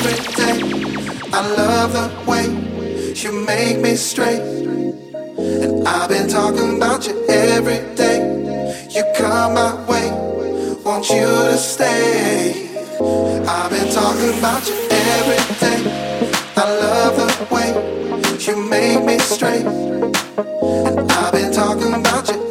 every day. I love the way you make me straight. And I've been talking about you every day. You come my way, want you to stay. I've been talking about you every day. I love the way you make me straight. And I've been talking about you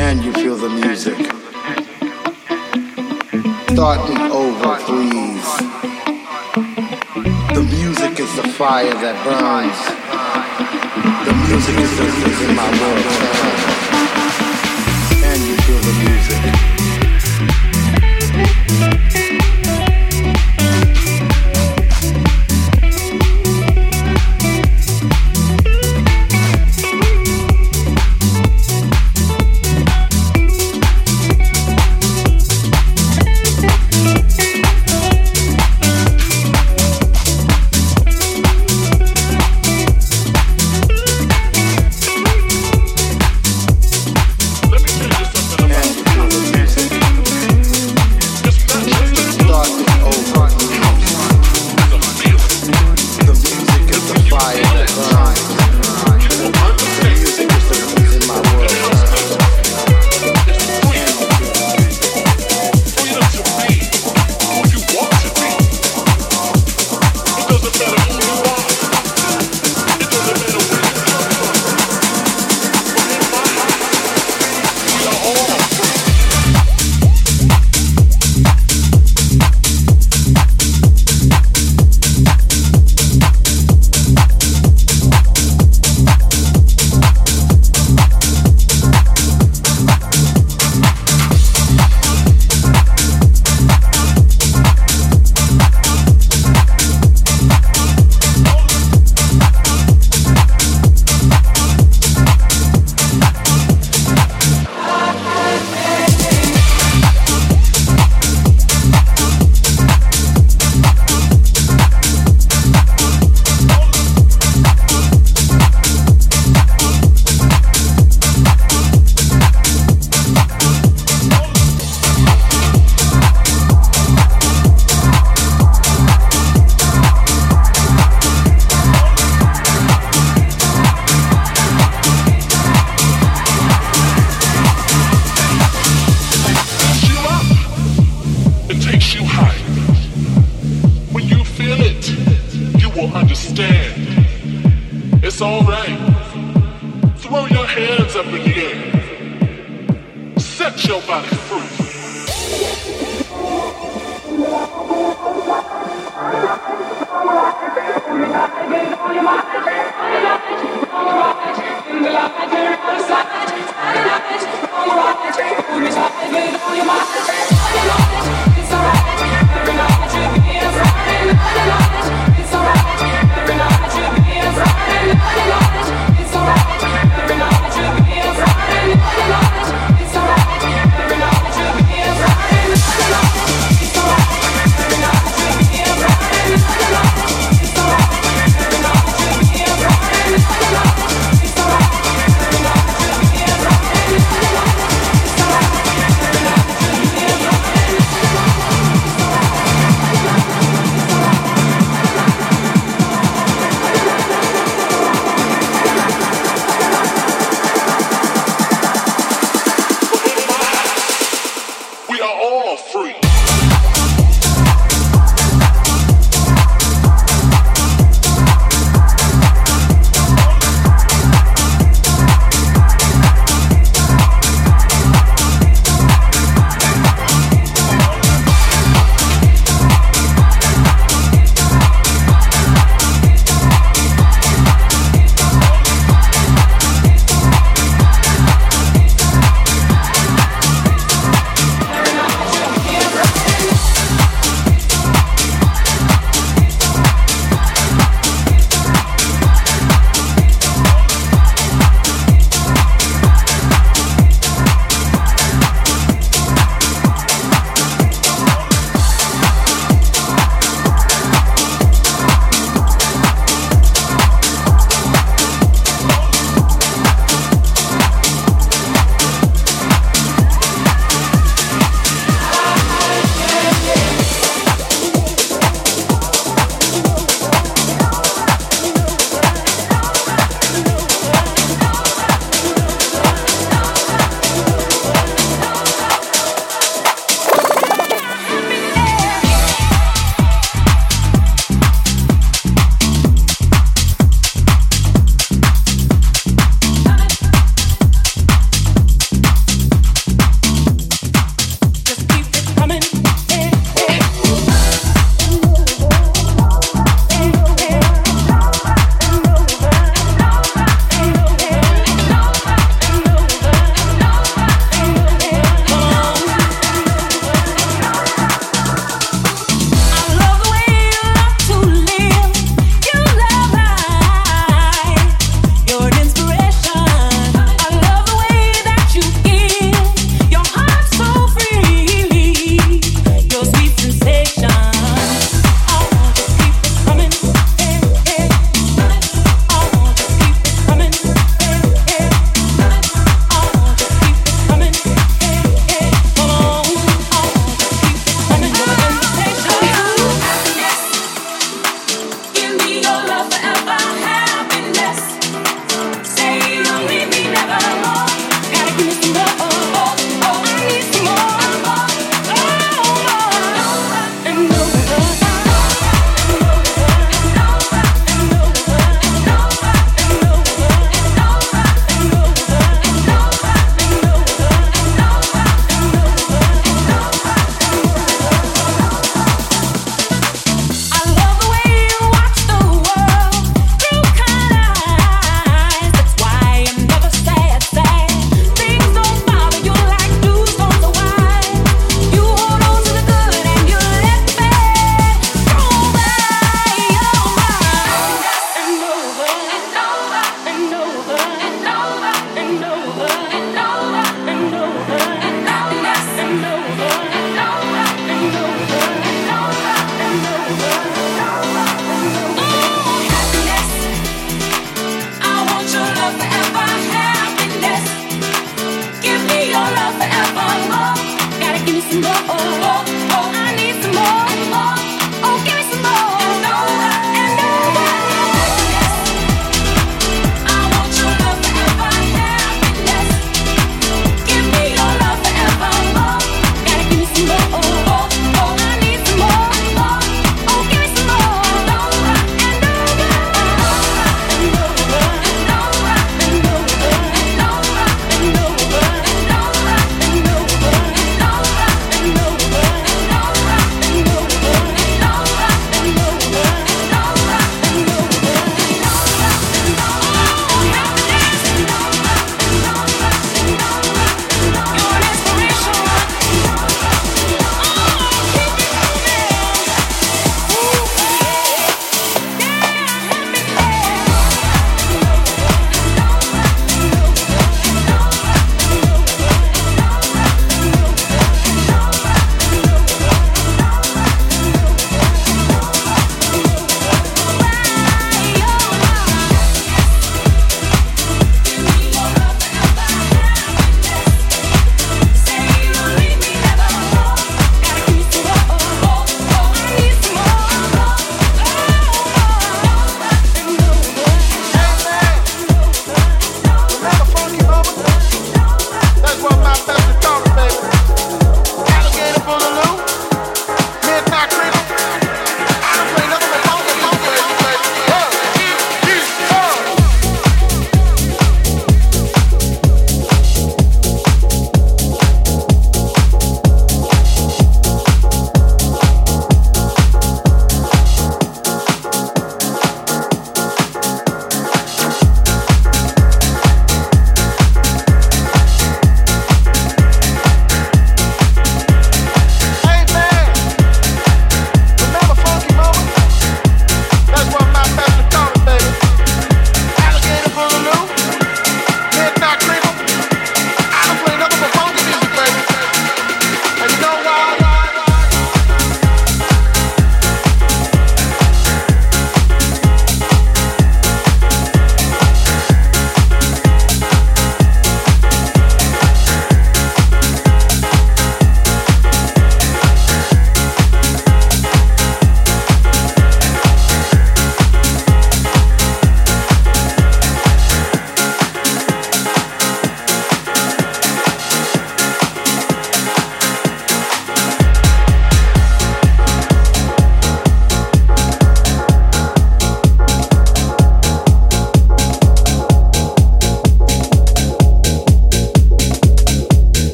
and you feel the music. Starting over, please. The music is the fire that burns. The music is the reason my world. And you feel the music.